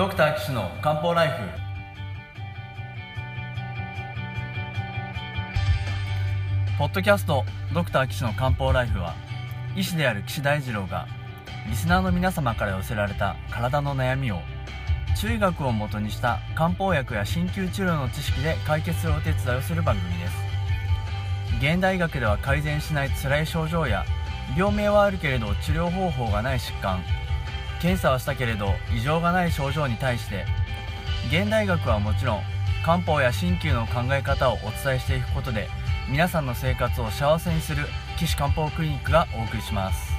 ドクター岸の漢方ライフ。ポッドキャストドクター岸の漢方ライフは医師である岸大二郎がリスナーの皆様から寄せられた体の悩みを中医学をもとにした漢方薬や鍼灸治療の知識で解決するお手伝いをする番組です。現代医学では改善しない辛い症状や病名はあるけれど治療方法がない疾患。検査はしたけれど異常がない症状に対して現代学はもちろん漢方や鍼灸の考え方をお伝えしていくことで皆さんの生活を幸せにする岸漢方クリニックがお送りします。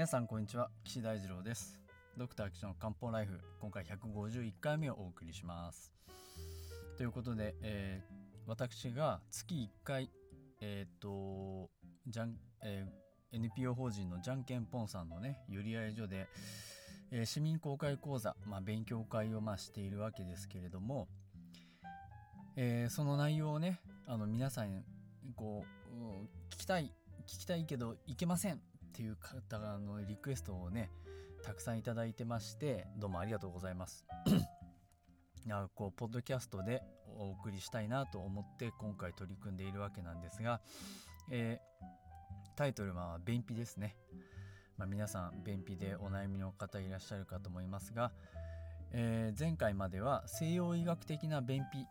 皆さんこんにちは。岸大二郎です。ドクター岸の漢方ライフ。今回151回目をお送りします。ということで、えー、私が月1回えっ、とじゃん、えー、NPO 法人のじゃんけんぽんさんのね寄り合い所で、えー、市民公開講座、まあ、勉強会をまあしているわけですけれども、えー、その内容をねあの皆さんこう聞きたい聞きたいけどいけません。っていう方のリクエストをねたくさんいただいてましてどうもありがとうございます。あこうポッドキャストでお送りしたいなと思って今回取り組んでいるわけなんですが、えー、タイトルは便秘ですね、まあ、皆さん便秘でお悩みの方いらっしゃるかと思いますが、えー、前回までは西洋医学的な便秘、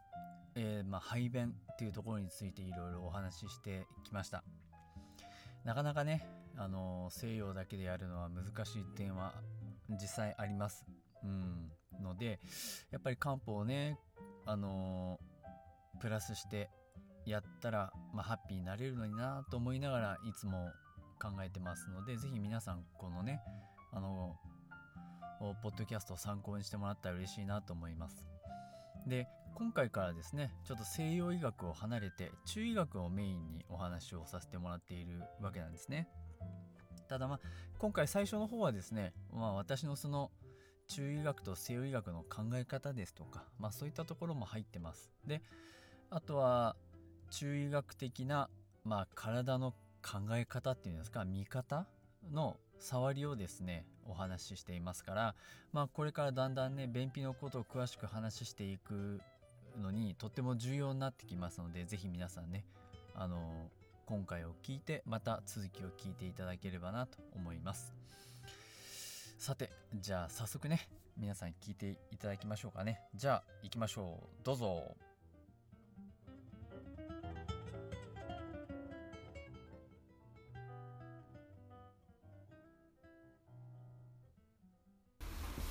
えー、まあ、排便っていうところについていろいろお話ししてきました。なかなかねあの西洋だけでやるのは難しい点は実際あります。うん、のでやっぱり漢方をねあのプラスしてやったら、まあ、ハッピーになれるのになと思いながらいつも考えてますので是非皆さんこのねあのポッドキャストを参考にしてもらったら嬉しいなと思います。で今回からですねちょっと西洋医学を離れて中医学をメインにお話をさせてもらっているわけなんですね。ただまあ今回最初の方はですね、まあ、私のその中医学と西洋医学の考え方ですとか、まあ、そういったところも入ってます。であとは中医学的な、まあ、体の考え方っていうんですか見方の触りをですねお話ししていますから、まあ、これからだんだんね便秘のことを詳しく話していくのにとっても重要になってきますので是非皆さんねあの今回を聞いてまた続きを聞いていただければなと思います。さてじゃあ早速ね皆さん聞いていただきましょうかね。じゃあ行きましょう。どうぞ。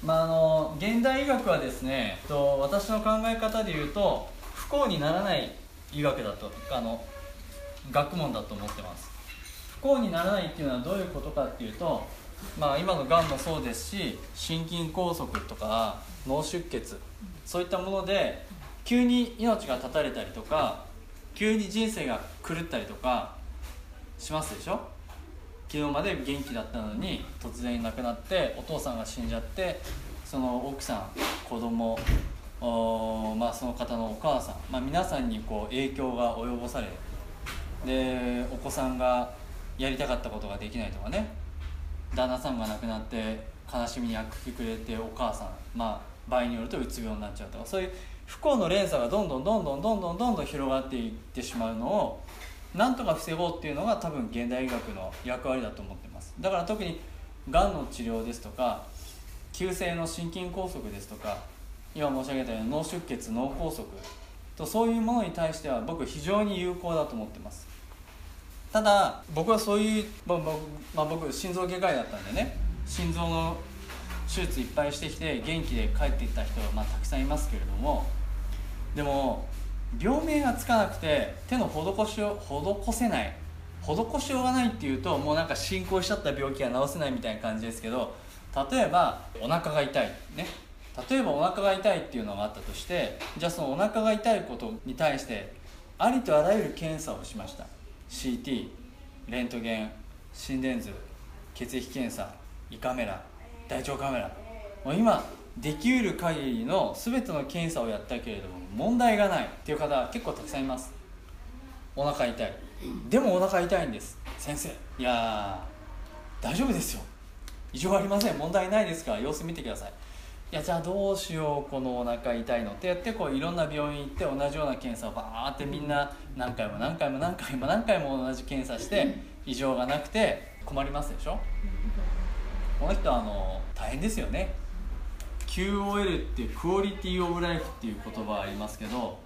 まあ、あの現代医学はですねと私の考え方で言うと不幸にならない医学だとあの学問だと思ってます。不幸にならないっていうのはどういうことかっていうとまあ今のがんもそうですし心筋梗塞とか脳出血そういったもので急に命が絶たれたりとか急に人生が狂ったりとかしますでしょ？昨日まで元気だったのに突然亡くなってお父さんが死んじゃってその奥さん子供おまあその方のお母さん、まあ、皆さんにこう影響が及ぼされでお子さんがやりたかったことができないとかね。旦那さんが亡くなって悲しみにあくきくれてお母さんまあ場合によるとうつ病になっちゃうとか。そういう不幸の連鎖がどんどんどんどんどんどんどんどん広がっていってしまうのをなんとか防ごうっていうのが多分現代医学の役割だと思ってますだから特にがんの治療ですとか急性の心筋梗塞ですとか今申し上げたように脳出血脳梗塞とそういうものに対しては僕非常に有効だと思ってますただ僕はそういう、まあまあ、僕心臓外科医だったんでね心臓の手術いっぱいしてきて元気で帰っていった人はまあたくさんいますけれどもでも病名がつかなくて手の施しを施せない施しようがないっていうともうなんか進行しちゃった病気が治せないみたいな感じですけど例えばお腹が痛いね。例えばお腹が痛いっていうのがあったとしてじゃあそのお腹が痛いことに対してありとあらゆる検査をしました。CT レントゲン心電図血液検査胃カメラ大腸カメラ。もう今できうる限りの全ての検査をやったけれども問題がないっていう方は結構たくさんいます。お腹痛い。でもお腹痛いんです。先生いや大丈夫ですよ。異常ありません。問題ないですから様子見てください。いやじゃあどうしようこのお腹痛いのってやってこういろんな病院行って同じような検査をバーってみんな何回も何回も何回も何回も同じ検査して異常がなくて困りますでしょ？この人はあの大変ですよね。QOL っていうクオリティオブライフっていう言葉ありますけど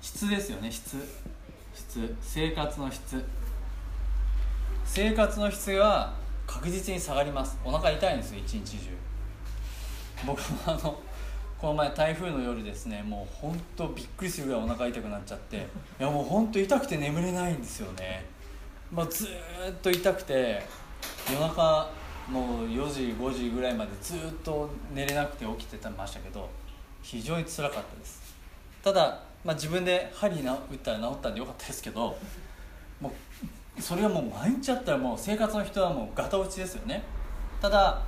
質ですよね質。質。生活の質。生活の質が確実に下がります。お腹痛いんですよ一日中僕もあのこの前台風の夜ですねもう本当びっくりするぐらいお腹痛くなっちゃっていやもう本当痛くて眠れないんですよね、まあ、ずっと痛くて夜中もう4時5時ぐらいまでずっと寝れなくて起きてたましたけど非常につらかったです。ただ、まあ、自分で針打ったら治ったんでよかったですけどもうそれはもう毎日あったらもう生活の人はもうガタ落ちですよね。ただ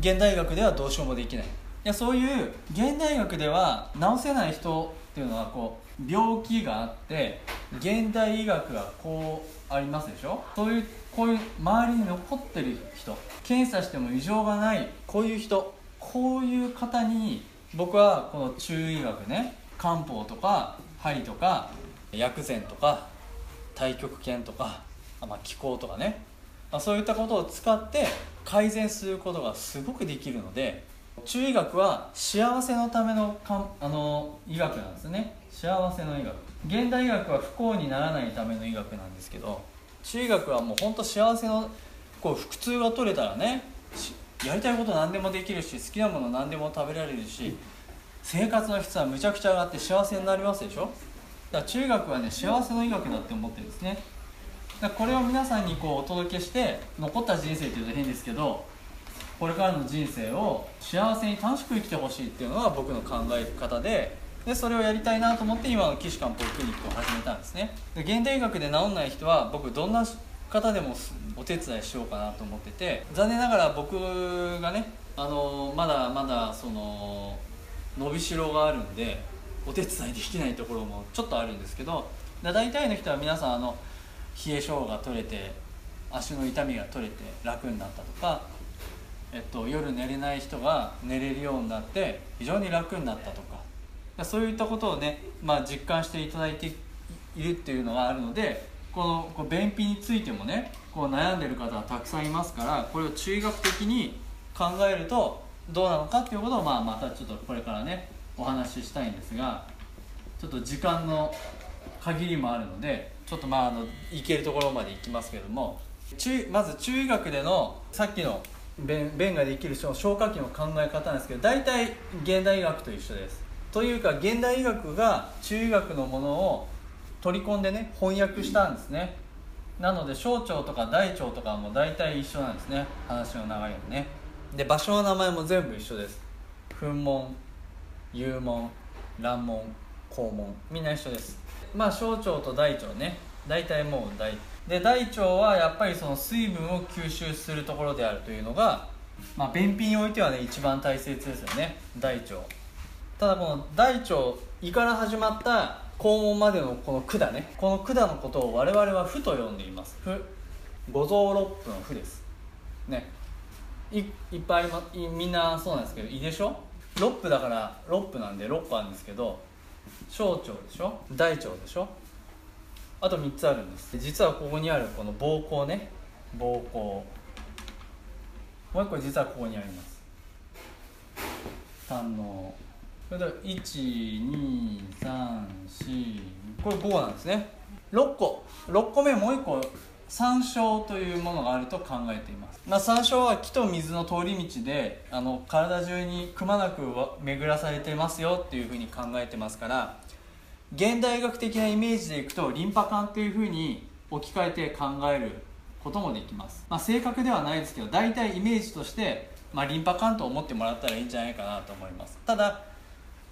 現代学ではどうしようもできない。いやそういう現代学では治せない人っていうのはこう病気があって現代医学がこうありますでしょ？そういうこういう周りに残ってる人。検査しても異常がないこういう人。こういう方に僕はこの中医学ね漢方とか針とか薬膳とか太極拳とか、まあ、気候とかね、まあ、そういったことを使って改善することがすごくできるので中医学は幸せのためのかんあの医学なんですね。幸せの医学。現代医学は不幸にならないための医学なんですけど中医学はもう本当幸せのこう腹痛が取れたらねやりたいこと何でもできるし好きなもの何でも食べられるし生活の質はむちゃくちゃ上がって幸せになりますでしょ？だから中医学はね幸せの医学だって思ってるんですね。これを皆さんにこうお届けして残った人生っていうと変ですけどこれからの人生を幸せに楽しく生きてほしいっていうのが僕の考え方ででそれをやりたいなと思って今の岸漢方クリニックを始めたんですね。で現代医学で治んない人は僕どんな方でもお手伝いしようかなと思ってて残念ながら僕がねあのまだまだその伸びしろがあるんでお手伝いできないところもちょっとあるんですけど大体の人は皆さんあの冷え性が取れて足の痛みが取れて楽になったとか、えっと、夜寝れない人が寝れるようになって非常に楽になったとかそういったことをね、まあ、実感していただいているっていうのがあるのでこのこう便秘についてもねこう悩んでる方はたくさんいますからこれを中学的に考えるとどうなのかっていうことを、まあ、またちょっとこれからねお話ししたいんですがちょっと時間の限りもあるのでちょっとまああの行けるところまで行きますけども。中まず中医学でのさっきの便便ができる人の消化器の考え方なんですけど大体現代医学と一緒です。というか現代医学が中医学のものを取り込んでね翻訳したんですね。なので小腸とか大腸とかも大体一緒なんですね。話の長いようにね。で場所の名前も全部一緒です。噴門幽門卵門肛門みんな一緒です。まあ小腸と大腸ね。大体もう大。で大腸はやっぱりその水分を吸収するところであるというのが、まあ、便秘においてはね一番大切ですよね。大腸。ただこの大腸胃から始まった肛門までのこの管ね。この管のことを我々は「負」と呼んでいます「負」五臓六腑の「負」です。ね。いいっぱいありまみんなそうなんですけど胃でしょ？6腑だから6腑なんで6個あるんですけど小腸でしょ？大腸でしょ？あと3つあるんです。実はここにあるこの膀胱ね。膀胱。もう一個実はここにあります。胆の。それで1234これ5なんですね。6個。6個目もう1個山椒というものがあると考えています、まあ、山椒は木と水の通り道であの体中にくまなく巡らされてますよっていうふうに考えてますから現代学的なイメージでいくとリンパ管っていうふうに置き換えて考えることもできます、まあ、正確ではないですけど大体イメージとしてまあ、リンパ管と思ってもらったらいいんじゃないかなと思います。ただ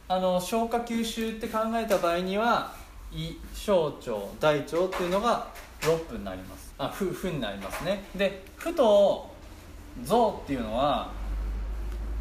あの消化吸収って考えた場合には胃小腸大腸っていうのが6分になります。あ負負になりますね。で負と臓っていうのは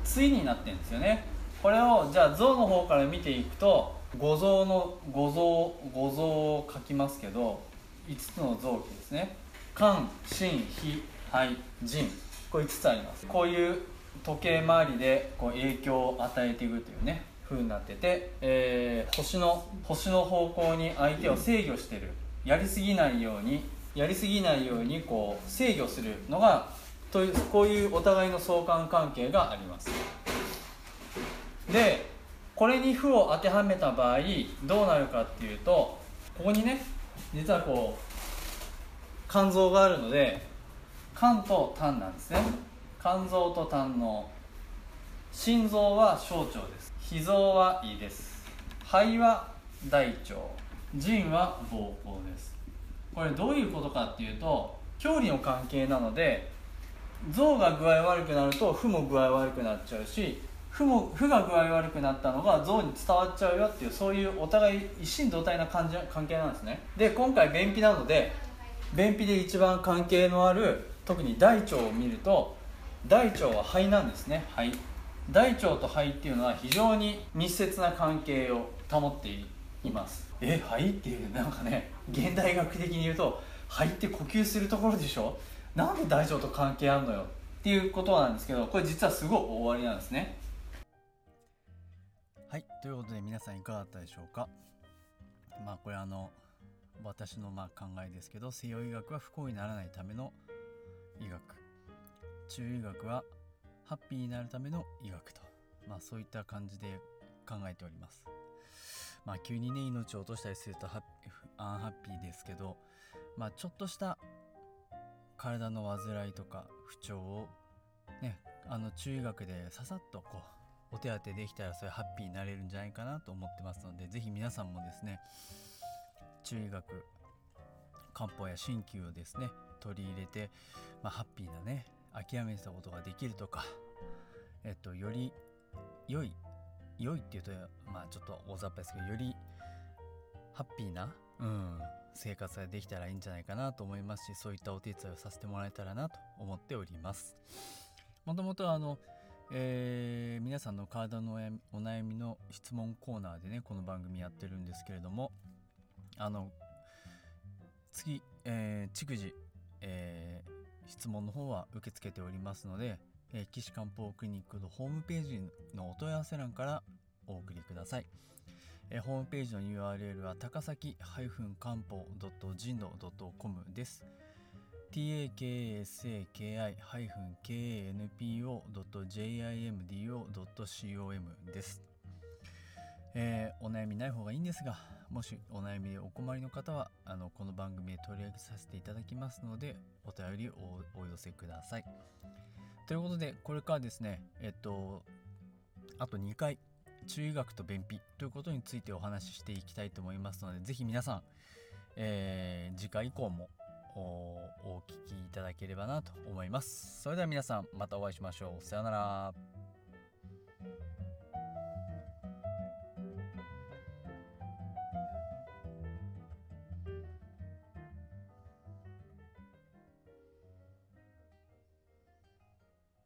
対になってるんですよね。これをじゃあ臓の方から見ていくと五臓の五臓五臓を書きますけど5つの臓器ですね。肝心脾肺腎。これ5つあります。こういう時計回りでこう影響を与えていくというね。風になってて、えー、星の星の方向に相手を制御してる。やりすぎないようにやりすぎないようにこう制御するのがというこういうお互いの相関関係があります。でこれに負を当てはめた場合どうなるかっていうとここにね実はこう肝臓があるので肝と胆なんですね。肝臓と胆の心臓は小腸です。脾臓は胃です。肺は大腸。腎は膀胱です。これどういうことかっていうと距離の関係なので臓が具合悪くなると負も具合悪くなっちゃうし負も負が具合悪くなったのが象に伝わっちゃうよっていうそういうお互い一心同体な感じ関係なんですね。で今回便秘なので便秘で一番関係のある特に大腸を見ると大腸は肺なんですね。肺大腸と肺っていうのは非常に密接な関係を保っています。え肺っていうなんかね現代学的に言うと肺って呼吸するところでしょ？なんで大腸と関係あるのよっていうことなんですけどこれ実はすごい大ありなんですね。はいということで皆さんいかがだったでしょうか？まあこれあの私のまあ考えですけど西洋医学は不幸にならないための医学。中医学はハッピーになるための医学と。まあそういった感じで考えております。まあ急にね命を落としたりするとアンハッピーですけどまあちょっとした体の患いとか不調をねあの中医学でささっとこうお手当てできたらそれハッピーになれるんじゃないかなと思ってますので是非皆さんもですね中医学漢方や鍼灸をですね取り入れて、まあ、ハッピーなね諦めてたことができるとかえっとより良い良いっていうとまあちょっと大雑把ですけどよりハッピーな、うん、生活ができたらいいんじゃないかなと思いますしそういったお手伝いをさせてもらえたらなと思っております。もともとあのえー、皆さんの体のお悩みの質問コーナーでねこの番組やってるんですけれどもあの次、えー、逐次、えー、質問の方は受け付けておりますので、えー、岸漢方クリニックのホームページのお問い合わせ欄からお送りください、えー、ホームページの URL は高崎漢方 .jindo.com です。takasaki-kanpo.jimdo.com です。えー、お悩みない方がいいんですが、もしお悩みでお困りの方は、あの、この番組で取り上げさせていただきますので、お便りをお寄せください。ということで、これからですね、えっと、あと2回、中医学と便秘ということについてお話ししていきたいと思いますので、ぜひ皆さん、えー、次回以降もお聞きいただければなと思います。それでは皆さんまたお会いしましょう。さようなら。